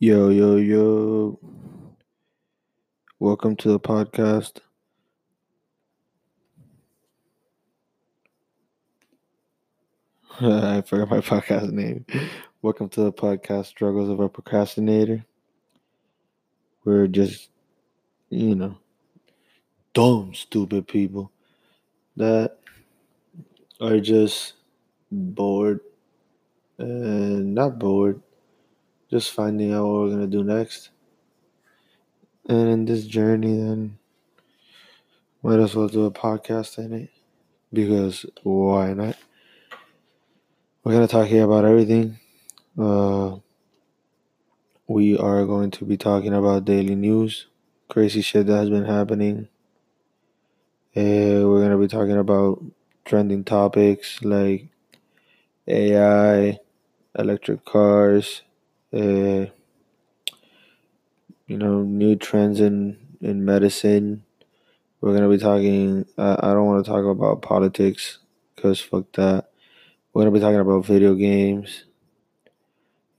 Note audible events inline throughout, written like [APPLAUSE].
Yo, yo, yo. Welcome to the podcast. [LAUGHS] I forgot my [LAUGHS] podcast name. Welcome to the podcast Struggles of a Procrastinator. We're just, you know, dumb, stupid people that are just bored and not bored, just finding out what we're going to do next. And in this journey, then, might as well do a podcast in it because why not? We're going to talk here about everything. Uh, we are going to be talking about daily news, crazy shit that has been happening. Uh, we're going to be talking about trending topics like AI, electric cars, uh, you know, new trends in, in medicine. We're to be talking, I, I don't want to talk about politics because fuck that. We're to be talking about video games.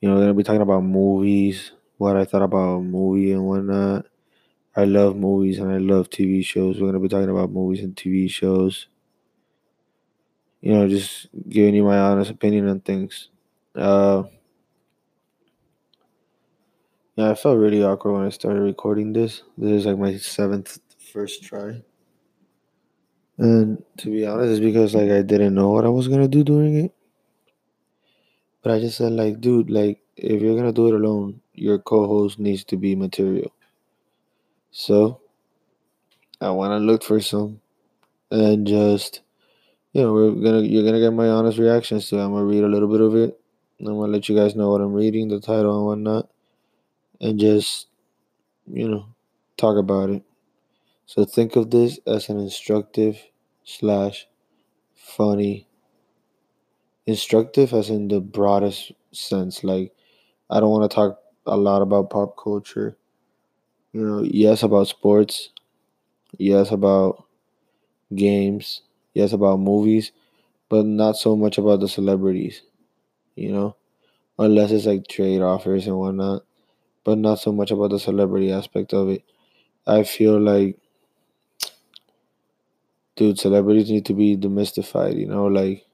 You know, we're to be talking about movies, what I thought about a movie and whatnot. I love movies and I love TV shows. We're to be talking about movies and TV shows. You know, just giving you my honest opinion on things. Uh, yeah, I felt really awkward when I started recording this. This is like my seventh first try. And to be honest, it's because like I didn't know what I was gonna do during it. But I just said like, dude, like if you're gonna do it alone, your co-host needs to be material. So I went and looked for some, and just you know, we're gonna you're gonna get my honest reactions to. It. I'm gonna read a little bit of it. I'm gonna let you guys know what I'm reading, the title and whatnot, and just you know talk about it. So think of this as an instructive slash funny. Instructive as in the broadest sense. Like I don't want to talk a lot about pop culture. You know, yes about sports, yes about games, yes about movies, but not so much about the celebrities. You know, unless it's like trade offers and whatnot, but not so much about the celebrity aspect of it. I feel like dude, celebrities need to be demystified, you know, like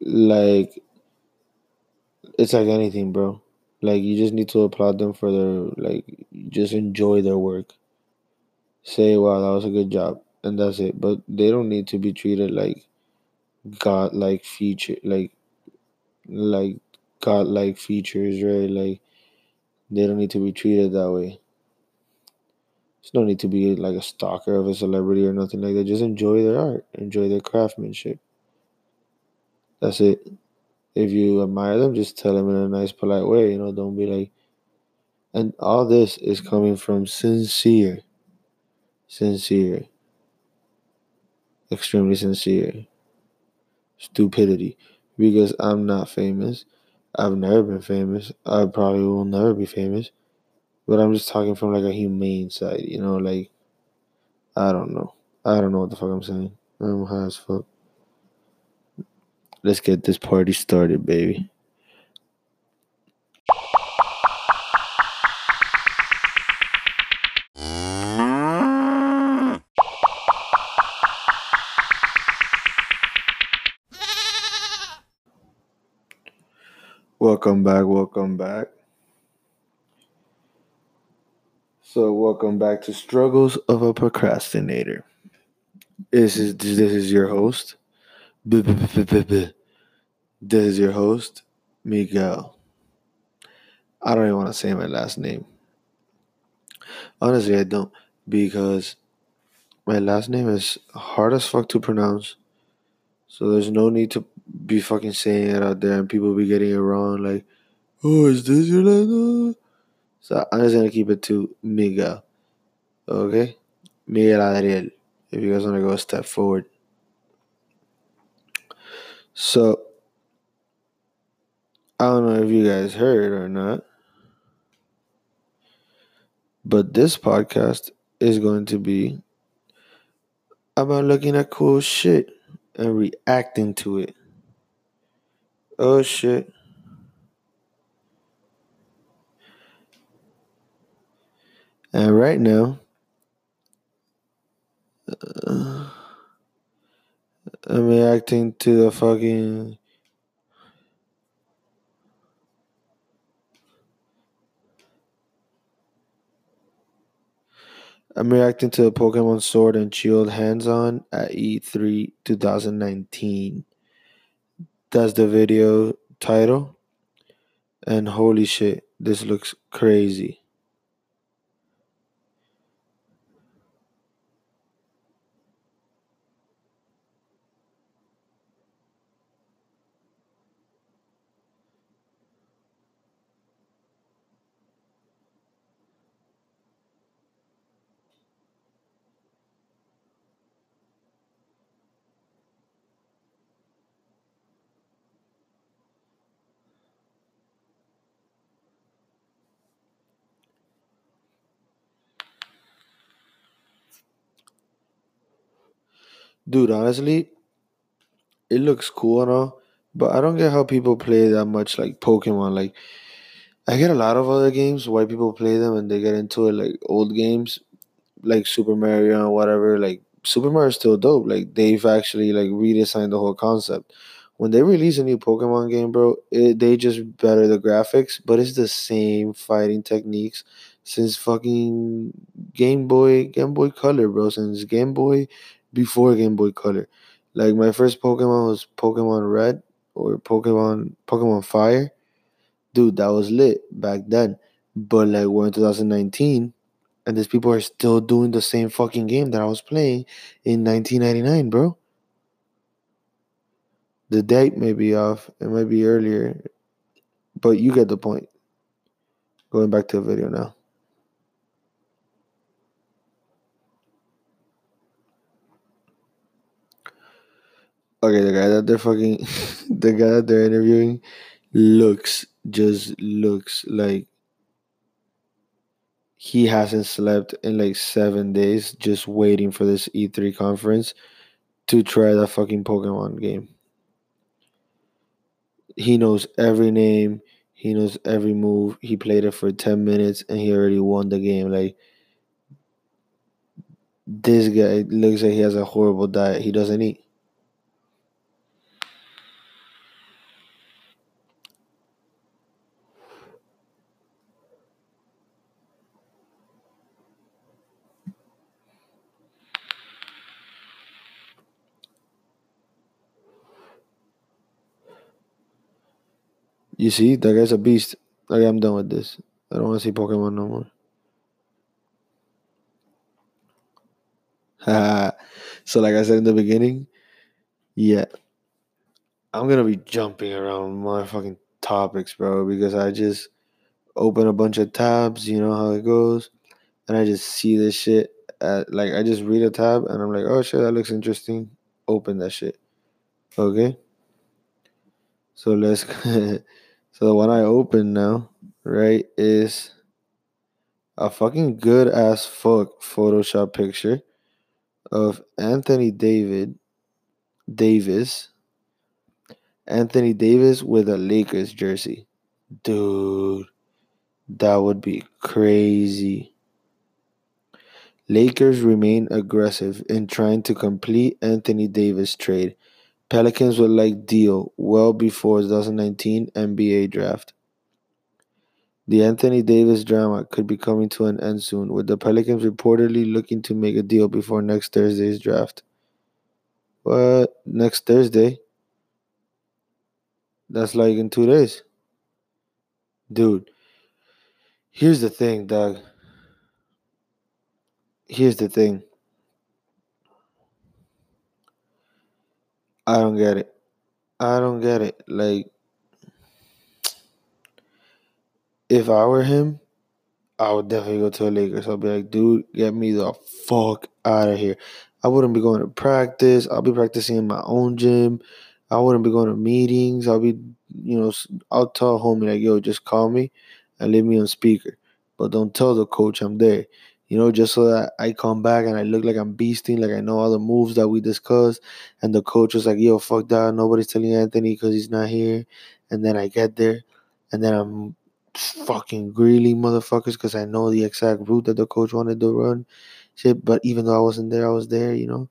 like it's like anything, bro. Like you just need to applaud them for their like just enjoy their work. Say, wow, that was a good job, and that's it. But they don't need to be treated like god like feature like like god like features, right? Like they don't need to be treated that way. There's no need to be like a stalker of a celebrity or nothing like that. Just enjoy their art, enjoy their craftsmanship. That's it. If you admire them, just tell them in a nice, polite way. You know, don't be like. And all this is coming from sincere, sincere, extremely sincere stupidity. Because I'm not famous. I've never been famous. I probably will never be famous. But I'm just talking from like a humane side, you know, like I don't know. I don't know what the fuck I'm saying. I'm high as fuck. Let's get this party started, baby. Welcome back, welcome back. So, welcome back to Struggles of a Procrastinator. This is this is your host. This is your host, Miguel. I don't even want to say my last name. Honestly, I don't because my last name is hard as fuck to pronounce. So there's no need to be fucking saying it out there and people be getting it wrong. Like, oh, is this your last? So I'm just gonna keep it to Miguel. Okay? Miguel Adriel. If you guys wanna go a step forward. So I don't know if you guys heard or not. But this podcast is going to be about looking at cool shit and reacting to it. Oh shit. And right now. Uh, I'm reacting to the fucking. I'm reacting to the Pokemon Sword and Shield hands on at E3 2019. That's the video title. And holy shit, this looks crazy. Dude, honestly, it looks cool and all, but I don't get how people play that much like Pokemon. Like, I get a lot of other games why people play them and they get into it like old games, like Super Mario and whatever. Like Super Mario is still dope. Like they've actually like redesigned the whole concept. When they release a new Pokemon game, bro, it, they just better the graphics, but it's the same fighting techniques since fucking Game Boy, Game Boy Color, bro. Since Game Boy, before Game Boy Color. Like my first Pokemon was Pokemon Red or Pokemon Pokemon Fire. Dude, that was lit back then. But like we're in 2019 and these people are still doing the same fucking game that I was playing in 1999, bro. The date may be off, it might be earlier, but you get the point. Going back to the video now. Okay, the guy that they're fucking, [LAUGHS] the guy that they're interviewing looks, just looks like he hasn't slept in like seven days just waiting for this E3 conference to try that fucking Pokemon game. He knows every name, he knows every move. He played it for 10 minutes and he already won the game. Like, this guy looks like he has a horrible diet. He doesn't eat. You see, that guy's a beast. Okay, I'm done with this. I don't want to see Pokemon no more. [LAUGHS] so, like I said in the beginning, yeah, I'm gonna be jumping around motherfucking topics, bro, because I just open a bunch of tabs. You know how it goes, and I just see this shit. At, like I just read a tab, and I'm like, oh shit, that looks interesting. Open that shit. Okay. So let's. [LAUGHS] so the one I open now, right, is a fucking good ass fuck Photoshop picture of Anthony David Davis. Anthony Davis with a Lakers jersey. Dude, that would be crazy. Lakers remain aggressive in trying to complete Anthony Davis trade. Pelicans would like deal well before 2019 NBA draft. The Anthony Davis drama could be coming to an end soon, with the Pelicans reportedly looking to make a deal before next Thursday's draft. What? Next Thursday? That's like in two days. Dude, here's the thing, Doug. Here's the thing. I don't get it. I don't get it. Like, if I were him, I would definitely go to the Lakers. I'll be like, dude, get me the fuck out of here. I wouldn't be going to practice. I'll be practicing in my own gym. I wouldn't be going to meetings. I'll be, you know, I'll tell homie like, yo, just call me and leave me on speaker. But don't tell the coach I'm there. You know, just so that I come back and I look like I'm beasting, like I know all the moves that we discussed. And the coach was like, yo, fuck that. Nobody's telling Anthony because he's not here. And then I get there and then I'm fucking greedy motherfuckers because I know the exact route that the coach wanted to run. Shit, but even though I wasn't there, I was there, you know.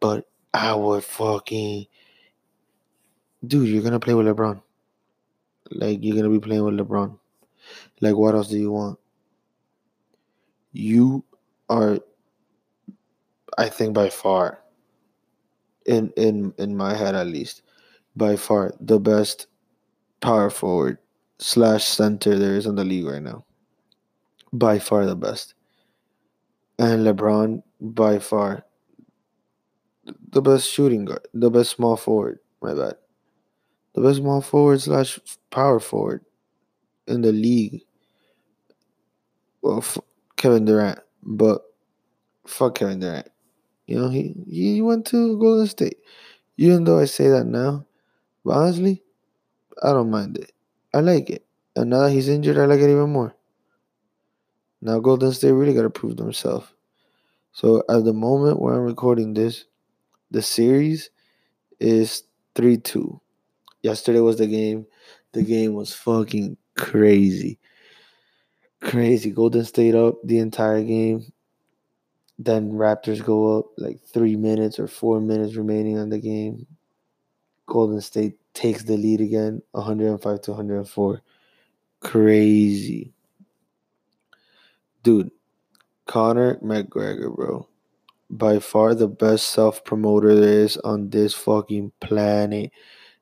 But I would fucking dude, you're gonna play with LeBron. Like you're gonna be playing with LeBron. Like what else do you want? You are I think by far in in in my head at least, by far the best power forward slash center there is in the league right now. By far the best. And LeBron by far the best shooting guard, the best small forward. My bad. The best small forward slash power forward in the league. Well, f- Kevin Durant, but fuck Kevin Durant. You know he he went to Golden State. Even though I say that now, but honestly, I don't mind it. I like it. And now that he's injured, I like it even more. Now Golden State really got to prove themselves. So at the moment where I'm recording this, the series is 3 2. Yesterday was the game. The game was fucking crazy. Crazy. Golden State up the entire game. Then Raptors go up like three minutes or four minutes remaining on the game. Golden State takes the lead again, 105 to 104. Crazy. Dude, Conor McGregor, bro. By far the best self promoter there is on this fucking planet.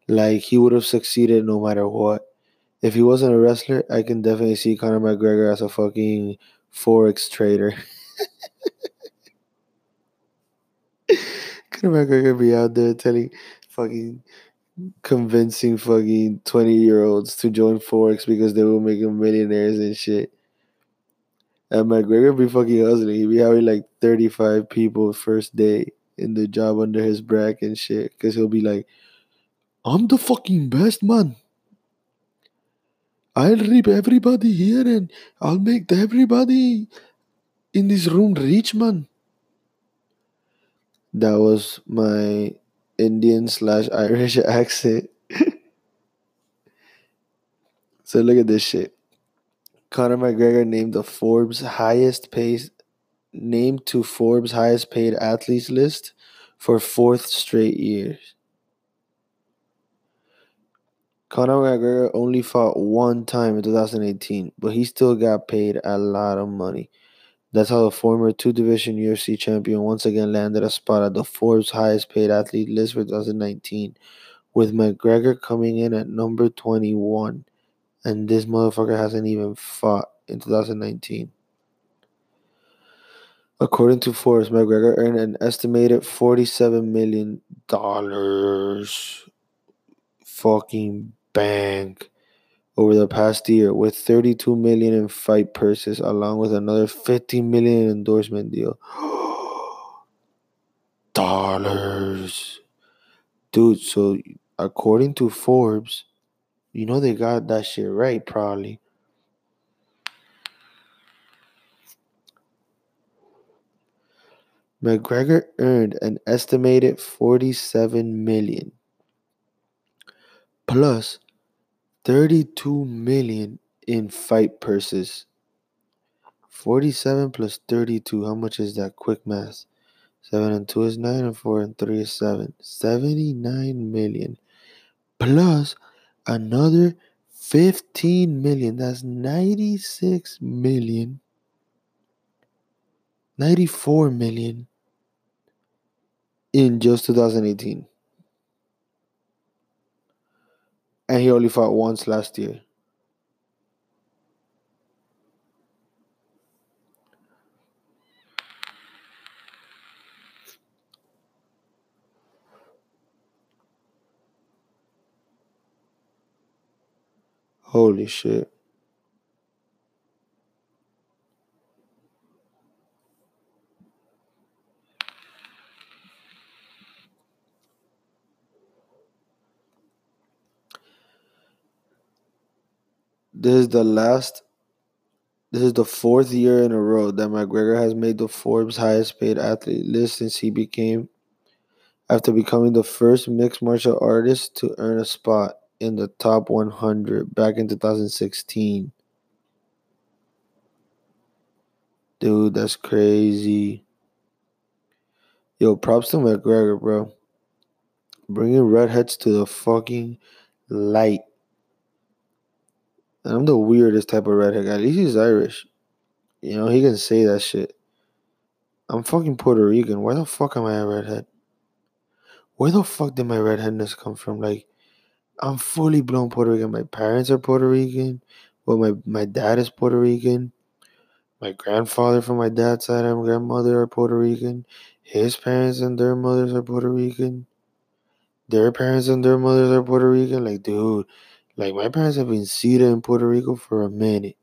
Like, he would have succeeded no matter what. If he wasn't a wrestler, I can definitely see Conor McGregor as a fucking Forex trader. [LAUGHS] Conor McGregor be out there telling fucking convincing fucking 20 year olds to join Forex because they will make them millionaires and shit. And McGregor be fucking hustling. He be having like 35 people first day in the job under his bracket and shit. Cause he'll be like, I'm the fucking best man. I'll rip everybody here and I'll make everybody in this room rich, man. That was my Indian slash Irish [LAUGHS] accent. so look at this shit. Conor McGregor named the Forbes highest paid named to Forbes highest paid athletes list for fourth straight years. Conor McGregor only fought one time in 2018, but he still got paid a lot of money. That's how the former two division UFC champion once again landed a spot at the Forbes highest paid athlete list for 2019, with McGregor coming in at number 21. And this motherfucker hasn't even fought in 2019. According to Forbes, McGregor earned an estimated $47 million. Fucking bank over the past year with 32 million in fight purses along with another 50 million endorsement deal. [GASPS] Dollars. Dude so according to forbes you know they got that shit right probably. Mcgregor earned an estimated 47 million plus 32 million in fight purses. 47 plus 32, how much is that? Quick math. 7 and 2 is 9, and 4 and 3 is 7. 79 million. Plus another 15 million. That's 96 million. 94 million in just 2018. And he only fought once last year. Holy shit. This is the last this is the fourth year in a row that McGregor has made the Forbes highest paid athlete list since he became after becoming the first mixed martial artist to earn a spot in the top 100 back in 2016. Dude, that's crazy. Yo, props to McGregor, bro. Bringing redheads to the fucking light. And I'm the weirdest type of redhead guy. At least he's Irish. You know, he can say that shit. I'm fucking Puerto Rican. Why the fuck am I a redhead? Where the fuck did my redheadness come from? Like, I'm fully blown Puerto Rican. My parents are Puerto Rican. Well, my, my dad is Puerto Rican. My grandfather from my dad's side and my grandmother are Puerto Rican. His parents and their mothers are Puerto Rican. Their parents and their mothers are Puerto Rican. Like, dude, like my parents have been seated in Puerto Rico for a minute.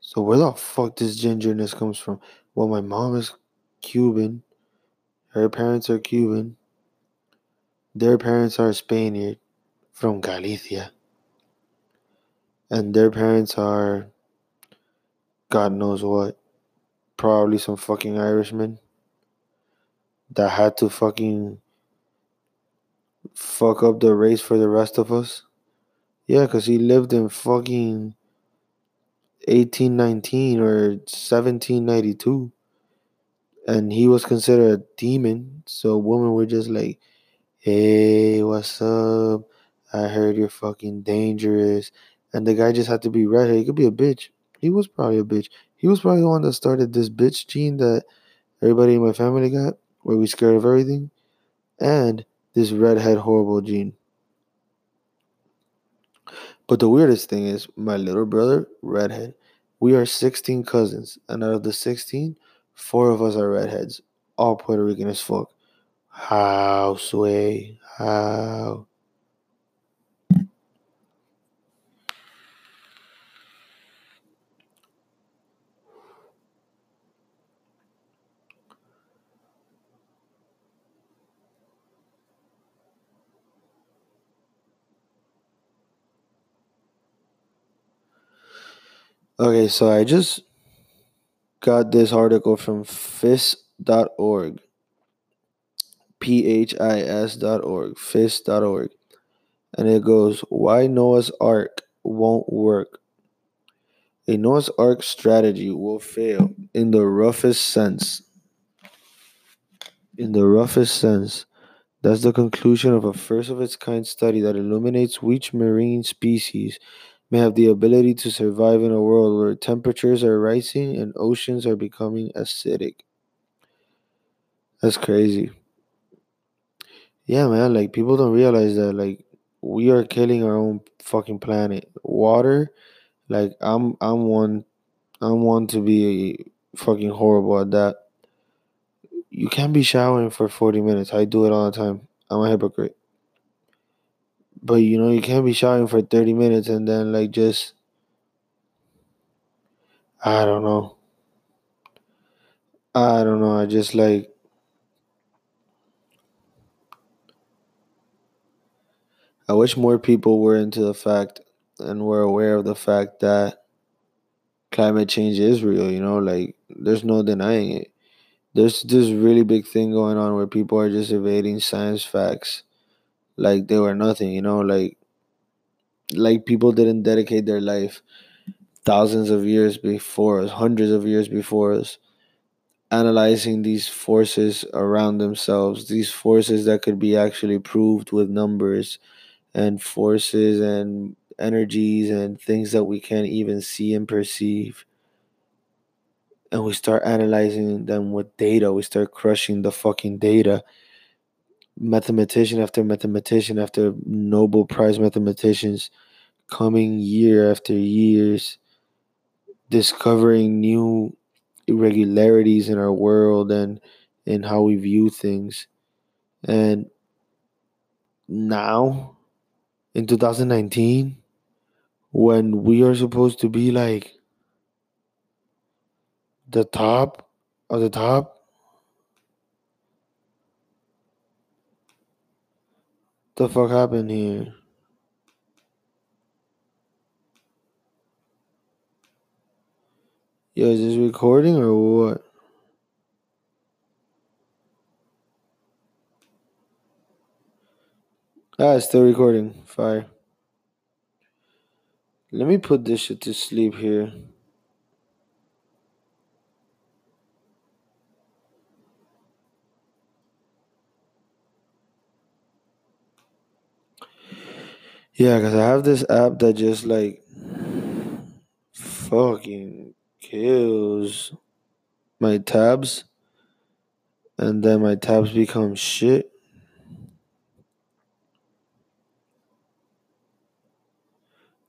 So where the fuck this gingerness comes from? Well, my mom is Cuban. Her parents are Cuban. Their parents are Spaniard from Galicia. And their parents are God knows what. Probably some fucking Irishman that had to fucking fuck up the race for the rest of us. Yeah, because he lived in fucking 1819 or 1792. And he was considered a demon. So women were just like, hey, what's up? I heard you're fucking dangerous. And the guy just had to be redhead. He could be a bitch. He was probably a bitch. He was probably the one that started this bitch gene that everybody in my family got, where we scared of everything. And this redhead horrible gene. But the weirdest thing is, my little brother, redhead. We are 16 cousins, and out of the 16, four of us are redheads, all Puerto Rican as fuck. How, Sway? How? Okay, so I just got this article from phis.org. P H I S.org. Phis.org. And it goes, Why Noah's Ark won't work. A Noah's Ark strategy will fail in the roughest sense. In the roughest sense. That's the conclusion of a first of its kind study that illuminates which marine species may have the ability to survive in a world where temperatures are rising and oceans are becoming acidic. That's crazy. Yeah, man, like people don't realize that like we are killing our own fucking planet. Water, like I'm I'm one I'm one to be fucking horrible at that. You can't be showering for 40 minutes. I do it all the time. I'm a hypocrite. But you know, you can't be shouting for 30 minutes and then like just I don't know. I don't know. I just like I wish more people were into the fact and were aware of the fact that climate change is real, you know, like there's no denying it. There's this really big thing going on where people are just evading science facts like they were nothing, you know, like like people didn't dedicate their life thousands of years before us, hundreds of years before us, analyzing these forces around themselves, these forces that could be actually proved with numbers and forces and energies and things that we can't even see and perceive. And we start analyzing them with data. We start crushing the fucking data mathematician after mathematician after Nobel Prize mathematicians coming year after years, discovering new irregularities in our world and in how we view things. And now, in 2019, when we are supposed to be like the top of the top, the fuck happened here? Yo, is this recording or what? Ah, it's still recording. Fire. Let me put this shit to sleep here. Yeah, because I have this app that just like fucking kills my tabs, and then my tabs become shit.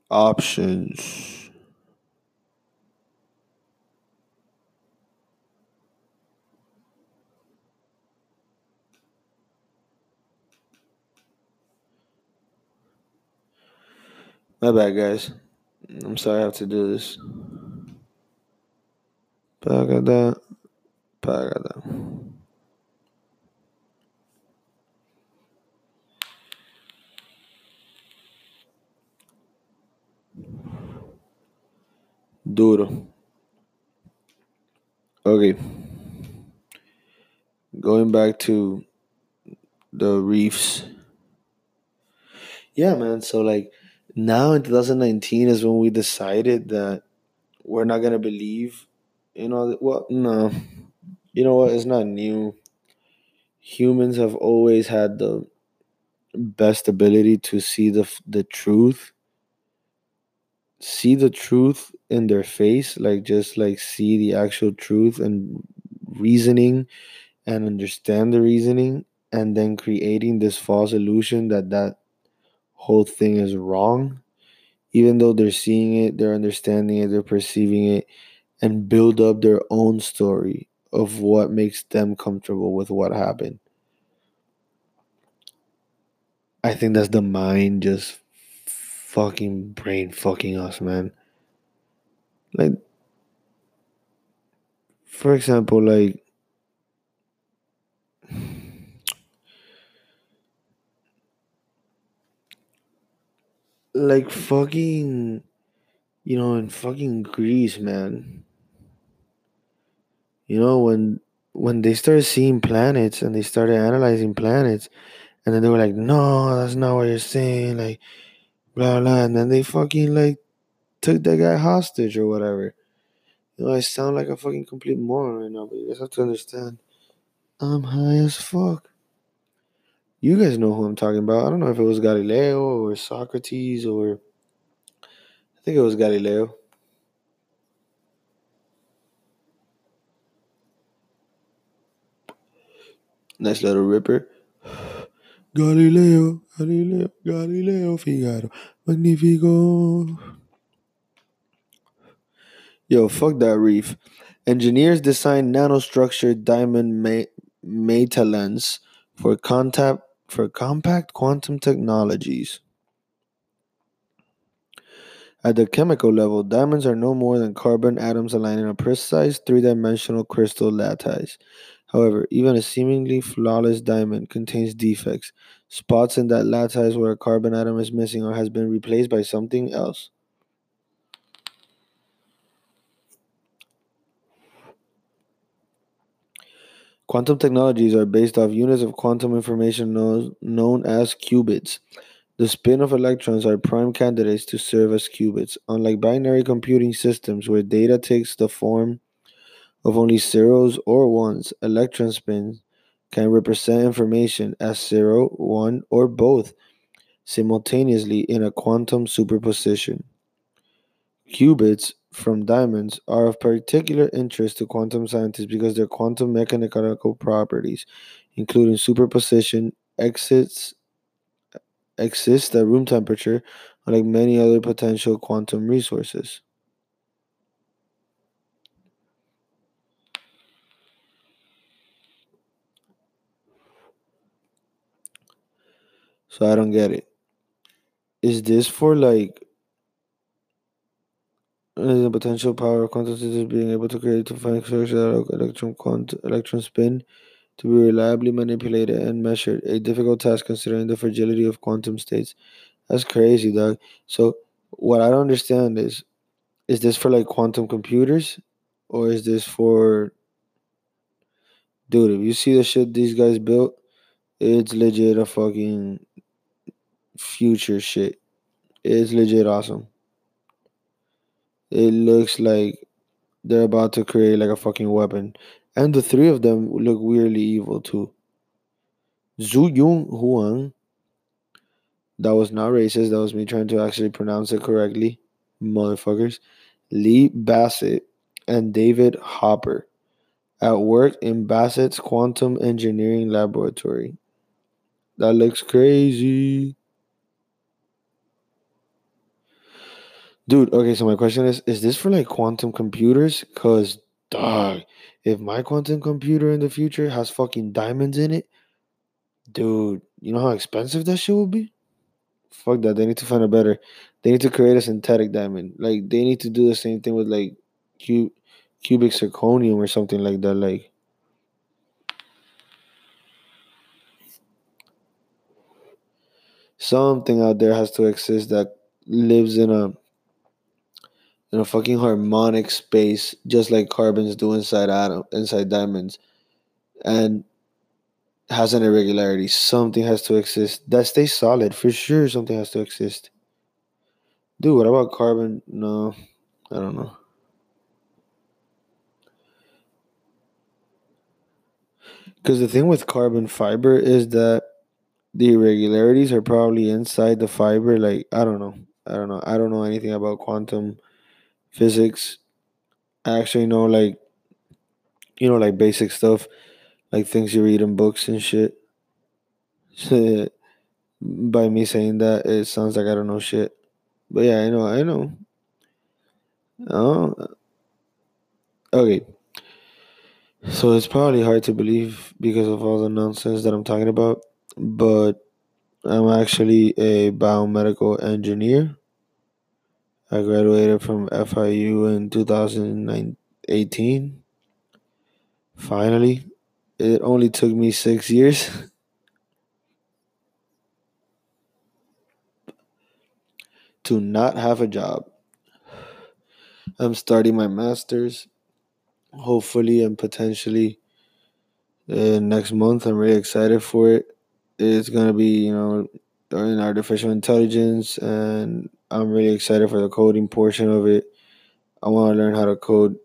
Options. My bad, guys. I'm sorry I have to do this. Pagada. Pagada. Duro. Okay. Going back to the reefs. Yeah, man. So like now in 2019 is when we decided that we're not gonna believe all. The, well, no. You know what? It's not new. Humans have always had the best ability to see the the truth see the truth in their face like just like see the actual truth and reasoning and understand the reasoning and then creating this false illusion that that whole thing is wrong even though they're seeing it they're understanding it they're perceiving it and build up their own story of what makes them comfortable with what happened. I think that's the mind just fucking brain fucking us man. Like for example like like fucking you know in fucking greece man. You know when when they started seeing planets and they started analyzing planets and then they were like no that's not what you're saying like blah blah and then they fucking like took that guy hostage or whatever. You know i sound like a fucking complete moron right now but you guys have to understand i'm high as fuck you guys know who i'm talking about i don't know if it was galileo or socrates or i think it was galileo Nice little ripper. Galileo, Galileo, Galileo Figaro, Magnifico. Yo, fuck that reef. Engineers design nanostructured diamond ma- meta lens for contact for compact quantum technologies. At the chemical level, diamonds are no more than carbon atoms aligned in a precise three-dimensional crystal lattice. However, even a seemingly flawless diamond contains defects, spots in that lattice where a carbon atom is missing or has been replaced by something else. Quantum technologies are based off units of quantum information known, as qubits. The spin of electrons are prime candidates to serve as qubits. Unlike binary computing systems where data takes the form of only zeros or ones, electron spins can represent information as zero, one, or both simultaneously in a quantum superposition. Qubits from diamonds are of particular interest to quantum scientists because their quantum mechanical properties, including superposition, exits exist at room temperature, unlike many other potential quantum resources. So I don't get it. Is this for like the potential power of quantum systems being able to create defined structures that electron quantum electron spin to be reliably manipulated and measured, a difficult task considering the fragility of quantum states. That's crazy, dog. So what I don't understand is is this for like quantum computers or is this for dude, if you see the shit these guys built, it's legit a fucking future shit. It's legit awesome. It looks like they're about to create like a fucking weapon. And the three of them look weirdly evil too. Zhu Yung Huang, that was not racist. That was me trying to actually pronounce it correctly, motherfuckers. Lee Bassett and David Hopper at work in Bassett's quantum engineering laboratory. That looks crazy. Dude, okay, so my question is is this for like quantum computers? Cause dog, if my quantum computer in the future has fucking diamonds in it, dude, you know how expensive that shit will be? Fuck that. They need to find a better. They need to create a synthetic diamond. Like they need to do the same thing with like cu- cubic zirconium or something like that. Like something out there has to exist that lives in a in a fucking harmonic space, just like carbons do inside atom inside diamonds, and has an irregularity. Something has to exist that stays solid for sure. Something has to exist. Dude, what about carbon? No, I don't know. Because the thing with carbon fiber is that the irregularities are probably inside the fiber. Like, I don't know. I don't know. I don't know anything about quantum physics. I actually know, like, you know, like basic stuff, like things you read in books and shit. [LAUGHS] By me saying that, it sounds like I don't know shit. But yeah, I know. I know. Oh, okay. So it's probably hard to believe because of all the nonsense that I'm talking about, but I'm actually a biomedical engineer. I graduated from FIU in 2018. Finally, it only took me six years. [LAUGHS] to not have a job. I'm starting my master's, hopefully and potentially uh, next month. I'm really excited for it. It's gonna be, you know, in artificial intelligence, and I'm really excited for the coding portion of it. I want to learn how to code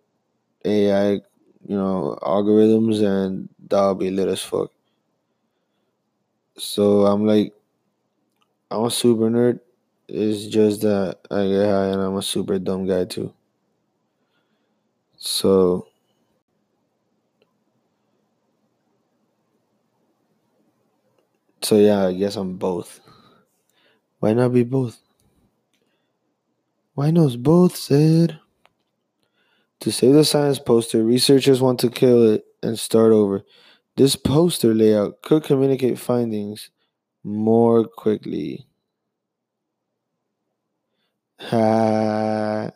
AI, you know, algorithms, and that'll be lit as fuck. So I'm like, I'm a super nerd. It's just that I get high and I'm a super dumb guy too. So So yeah, I guess I'm both. Why not be both? Why not both, said? To save the science poster, researchers want to kill it and start over. This poster layout could communicate findings more quickly. Ha.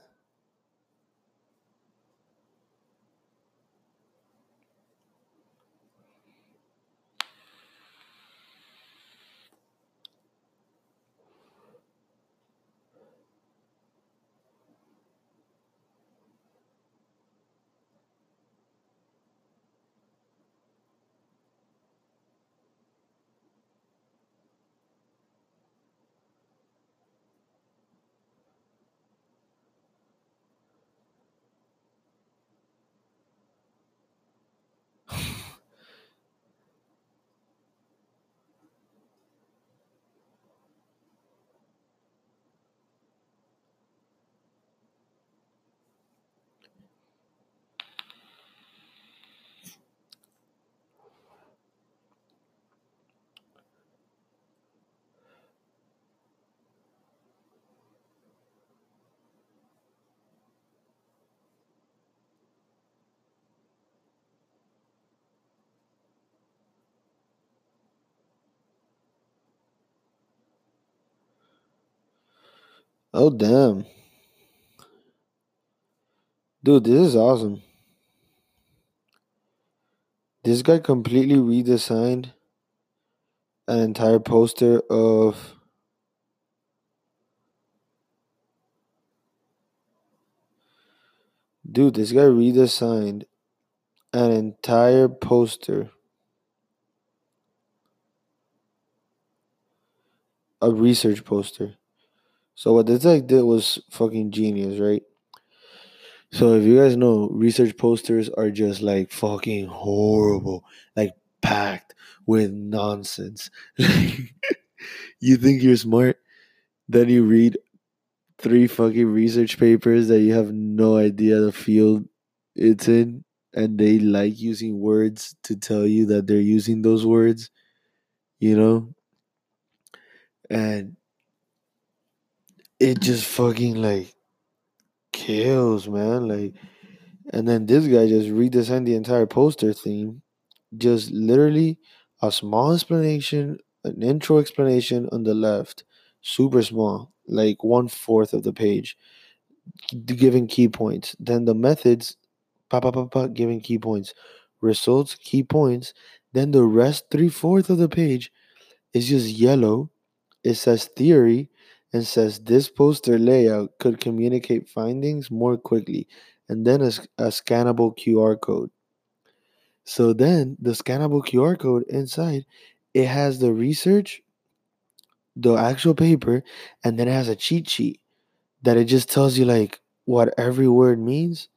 Oh damn. Dude, this is awesome. This guy completely redesigned an entire poster of Dude, this guy redesigned an entire poster a research poster. So what this guy did was fucking genius, right? So if you guys know, research posters are just like fucking horrible, like packed with nonsense. [LAUGHS] you you think you're smart, then you read three fucking research papers that you have no idea the field it's in, and they like using words to tell you that they're using those words, you know? And it just fucking like kills, man. Like, and then this guy just redesigned the entire poster theme, just literally a small explanation, an intro explanation on the left, super small, like one fourth of the page, giving key points. Then the methods, pa pa pa pa, giving key points, results, key points. Then the rest, three fourths of the page, is just yellow. It says theory and says this poster layout could communicate findings more quickly, and then a, a scannable QR code. So then the scannable QR code inside, it has the research, the actual paper, and then it has a cheat sheet that it just tells you like what every word means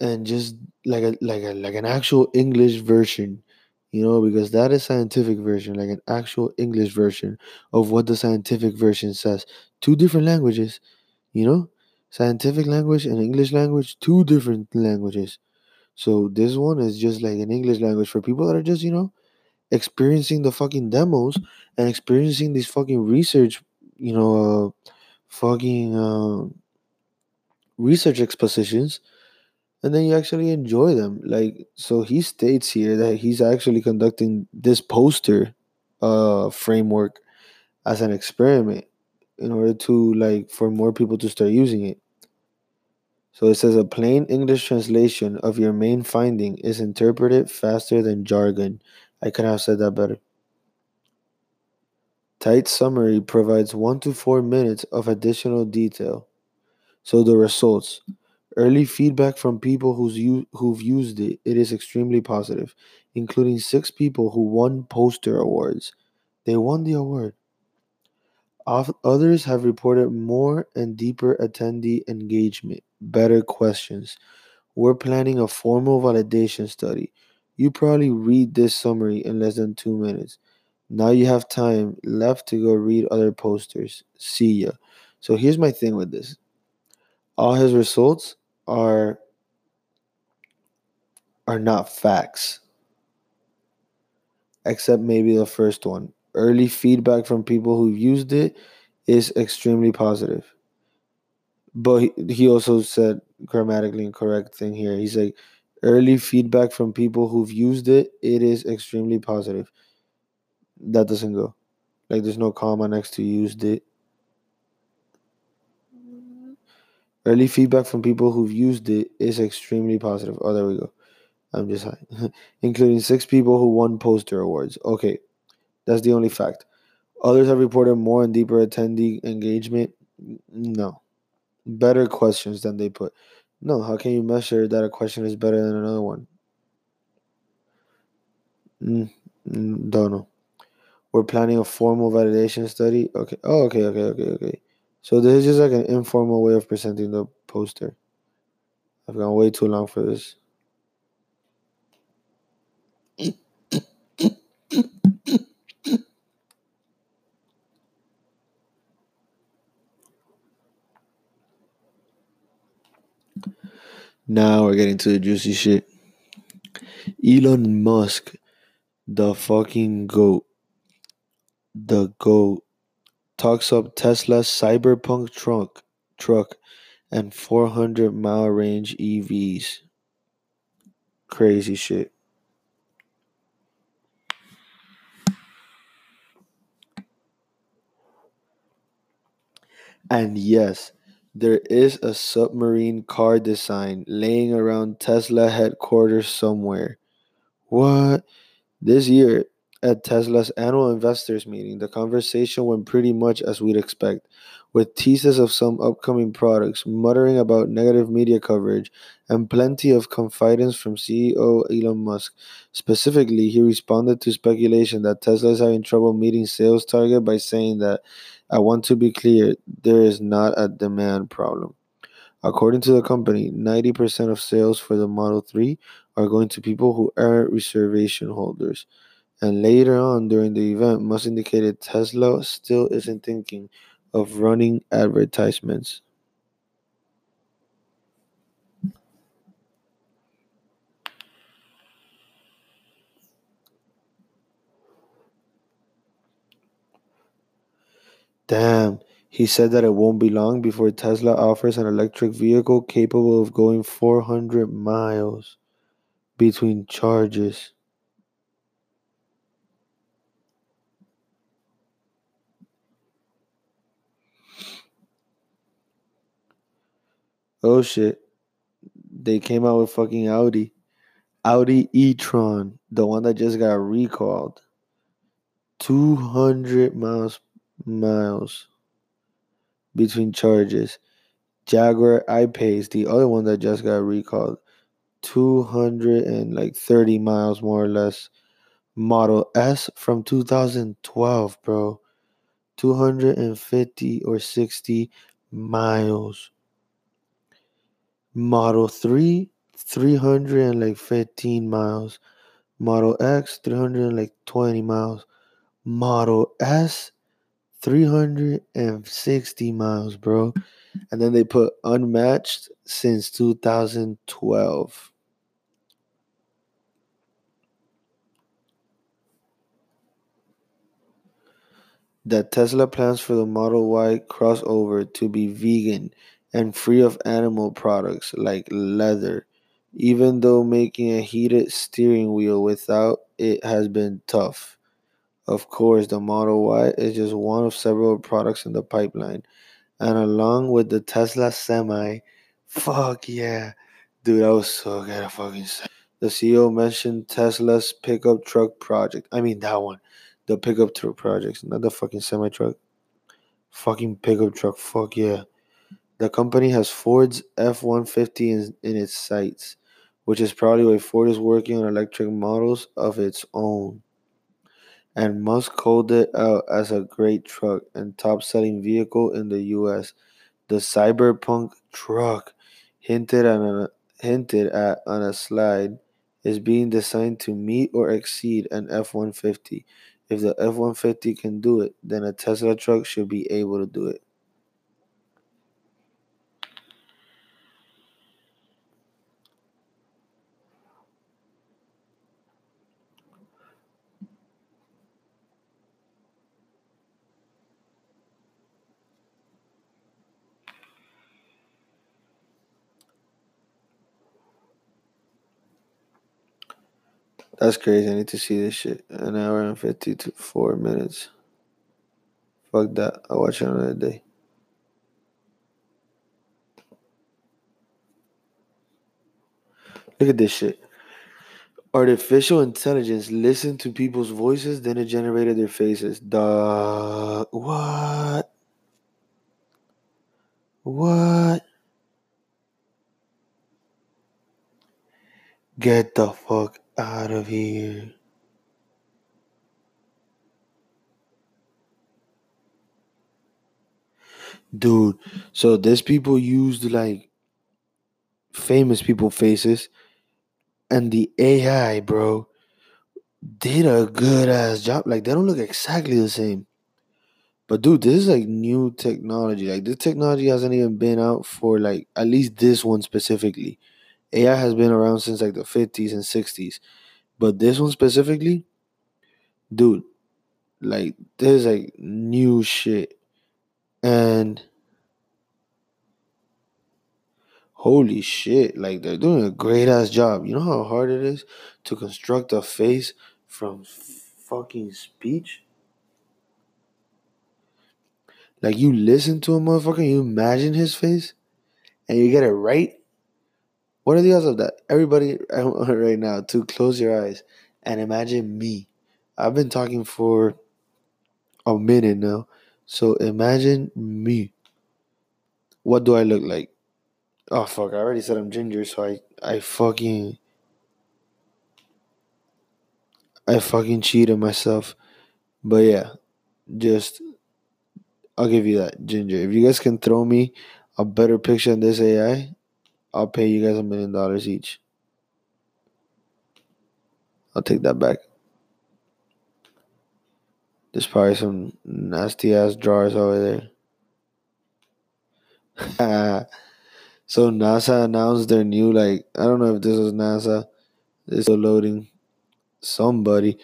and just like a like a like an actual English version, you know, because that is scientific version, like an actual English version of what the scientific version says. Two different languages, you know? Scientific language and English language, two different languages. So this one is just like an English language for people that are just, you know, experiencing the fucking demos and experiencing these fucking research, you know, uh, fucking uh, research expositions, and then you actually enjoy them. Like, so he states here that he's actually conducting this poster uh, framework as an experiment in order to like for more people to start using it. So it says a plain English translation of your main finding is interpreted faster than jargon. I could have said that better. Tight summary provides one to four minutes of additional detail. So the results. Early feedback from people who's u- who've used it, it is extremely positive, including six people who won poster awards. They won the award. Others have reported more and deeper attendee engagement, better questions. We're planning a formal validation study. You probably read this summary in less than two minutes. Now you have time left to go read other posters. See ya. So here's my thing with this. All his results are are not facts. Except maybe the first one. Early feedback from people who used it is extremely positive. But he, he also said grammatically incorrect thing here. He's like early feedback from people who've used it, it is extremely positive that doesn't go. Like there's no comma next to used it. Early feedback from people who've used it is extremely positive. Oh, there we go. I'm just high. [LAUGHS] including six people who won poster awards. Okay, that's the only fact. Others have reported more and deeper attendee engagement. No, better questions than they put. No, how can you measure that a question is better than another one? Mm, don't know. We're planning a formal validation study. Okay. Oh, okay, okay, okay, okay. So this is just like an informal way of presenting the poster. I've gone way too long for this. Now we're getting to the juicy shit. Elon Musk, the fucking goat, the GOAT talks up Tesla's Cyberpunk truck, truck and 400 mile range EVs. Crazy shit. And yes, there is a submarine car design laying around Tesla headquarters somewhere. What? This year, at Tesla's annual investors meeting, the conversation went pretty much as we'd expect, with teases of some upcoming products, muttering about negative media coverage, and plenty of confidence from CEO Elon Musk. Specifically, he responded to speculation that Tesla is having trouble meeting sales target by saying that I want to be clear, there is not a demand problem. According to the company, 90% of sales for the Model 3 are going to people who aren't reservation holders. And later on during the event, Musk indicated Tesla still isn't thinking of running advertisements. Damn, he said that it won't be long before Tesla offers an electric vehicle capable of going 400 miles between charges. Oh shit. They came out with fucking Audi. Audi e-tron, the one that just got recalled. 200 miles miles between charges. Jaguar I-Pace, the other one that just got recalled. 200 and like 30 miles more or less. Model S from 2012, bro. 250 or 60 miles. Model 3, 300 and like 15 miles. Model X, 300 and like 20 miles. Model S, 360 miles, bro. And then they put unmatched since 2012. That Tesla plans for the Model Y crossover to be vegan and free of animal products like leather, even though making a heated steering wheel without it has been tough. Of course, the Model Y is just one of several products in the pipeline. And along with the Tesla Semi, fuck yeah. Dude, I was so good at fucking say. The CEO mentioned Tesla's pickup truck project. I mean, that one. The pickup truck projects, not the fucking semi truck. Fucking pickup truck. Fuck yeah. The company has Ford's F 150 in, in its sights, which is probably why Ford is working on electric models of its own. And Musk called it out as a great truck and top selling vehicle in the US. The Cyberpunk truck, hinted at, hinted at on a slide, is being designed to meet or exceed an F 150. If the F 150 can do it, then a Tesla truck should be able to do it. That's crazy. I need to see this shit. An hour and 54 minutes. Fuck that. I'll watch it another day. Look at this shit. Artificial intelligence listened to people's voices, then it generated their faces. Duh. What? What? Get the fuck out of here. Dude, so this people used like famous people faces and the AI, bro, did a good ass job. Like they don't look exactly the same. But dude, this is like new technology. Like this technology hasn't even been out for like at least this one specifically. AI has been around since like the 50s and 60s. But this one specifically, dude, like this is like new shit. And holy shit, like they're doing a great ass job. You know how hard it is to construct a face from fucking speech? Like you listen to a motherfucker, you imagine his face, and you get it right. What are the odds of that? Everybody [LAUGHS] right now, to close your eyes and imagine me. I've been talking for a minute now. So imagine me. What do I look like? Oh fuck, I already said I'm ginger, so I I fucking I fucking cheated myself. But yeah, just I'll give you that ginger. If you guys can throw me a better picture than this AI, I'll pay you guys a million dollars each. I'll take that back. There's probably some nasty ass drawers over there. [LAUGHS] so NASA announced their new like I don't know if this was NASA. They're still loading somebody.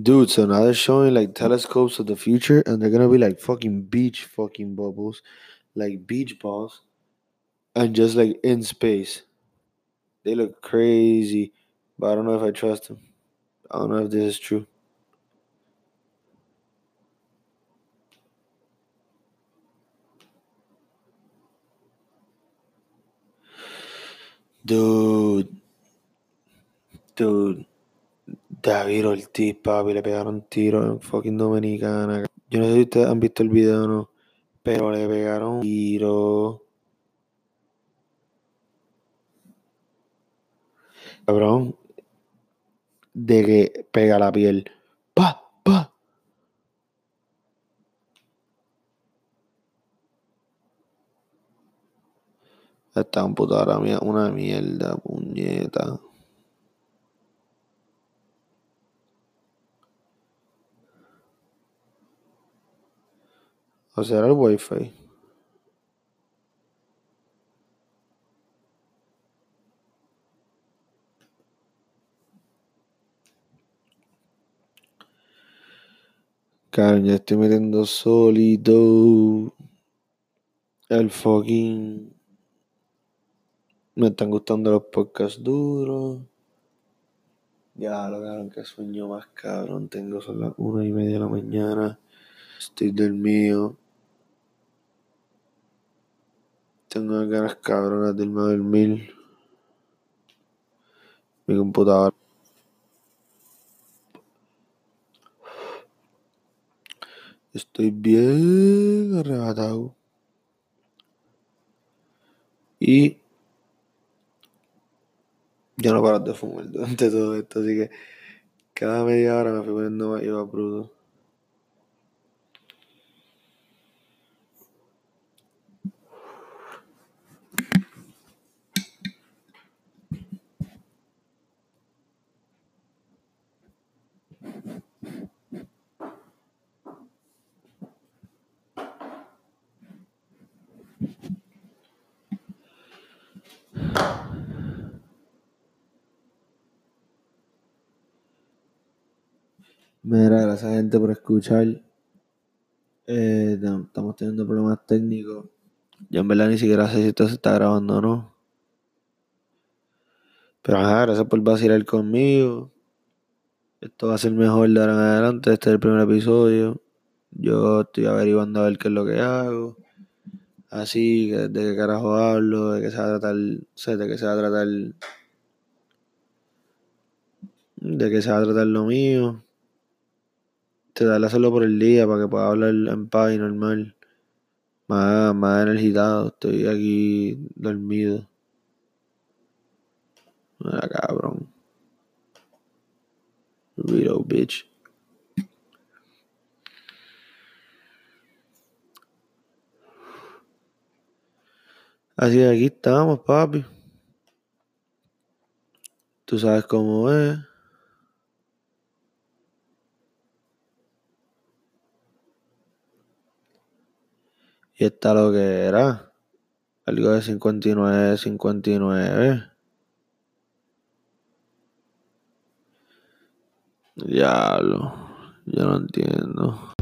Dude, so now they're showing like mm. telescopes of the future and they're gonna be like fucking beach fucking bubbles, like beach balls, and just like in space. They look crazy, but I don't know if I trust them. I don't know if this is true. Dude, dude, David Ortiz, papi, le pegaron tiro en fucking Dominicana. Yo no sé si ustedes han visto el video o no, pero le pegaron tiro. Cabrón, de que pega la piel. Pa, pa. Esta computadora mía, una mierda, puñeta. O sea, era el wifi. Cabrón, ya estoy metiendo sólido. El fucking. Me están gustando los podcasts duros. Ya, lo cabrón, que sueño más cabrón. Tengo son las una y media de la mañana. Estoy dormido. Tengo unas ganas cabronas de irme a. Mi computadora. Estoy bien arrebatado. Y ya no paro de fumar [LAUGHS] durante todo esto, así que cada media hora me fui poniendo más iba bruto. Mira, gracias gente por escuchar. Eh, estamos teniendo problemas técnicos. Yo en verdad ni siquiera sé si esto se está grabando o no. Pero ajá, gracias por vacilar conmigo. Esto va a ser mejor de ahora en adelante. Este es el primer episodio. Yo estoy averiguando a ver qué es lo que hago. Así, de qué carajo hablo, de qué se va a tratar, sé, de qué se va a tratar, de qué se va a tratar lo mío. Tratar de hacerlo por el día para que pueda hablar en paz y normal. Más, más energizado. Estoy aquí dormido. Mira, cabrón. Real bitch. Así que aquí estamos, papi. Tú sabes cómo es. Y está lo que era. Algo de 59, 59. Diablo. Yo no entiendo.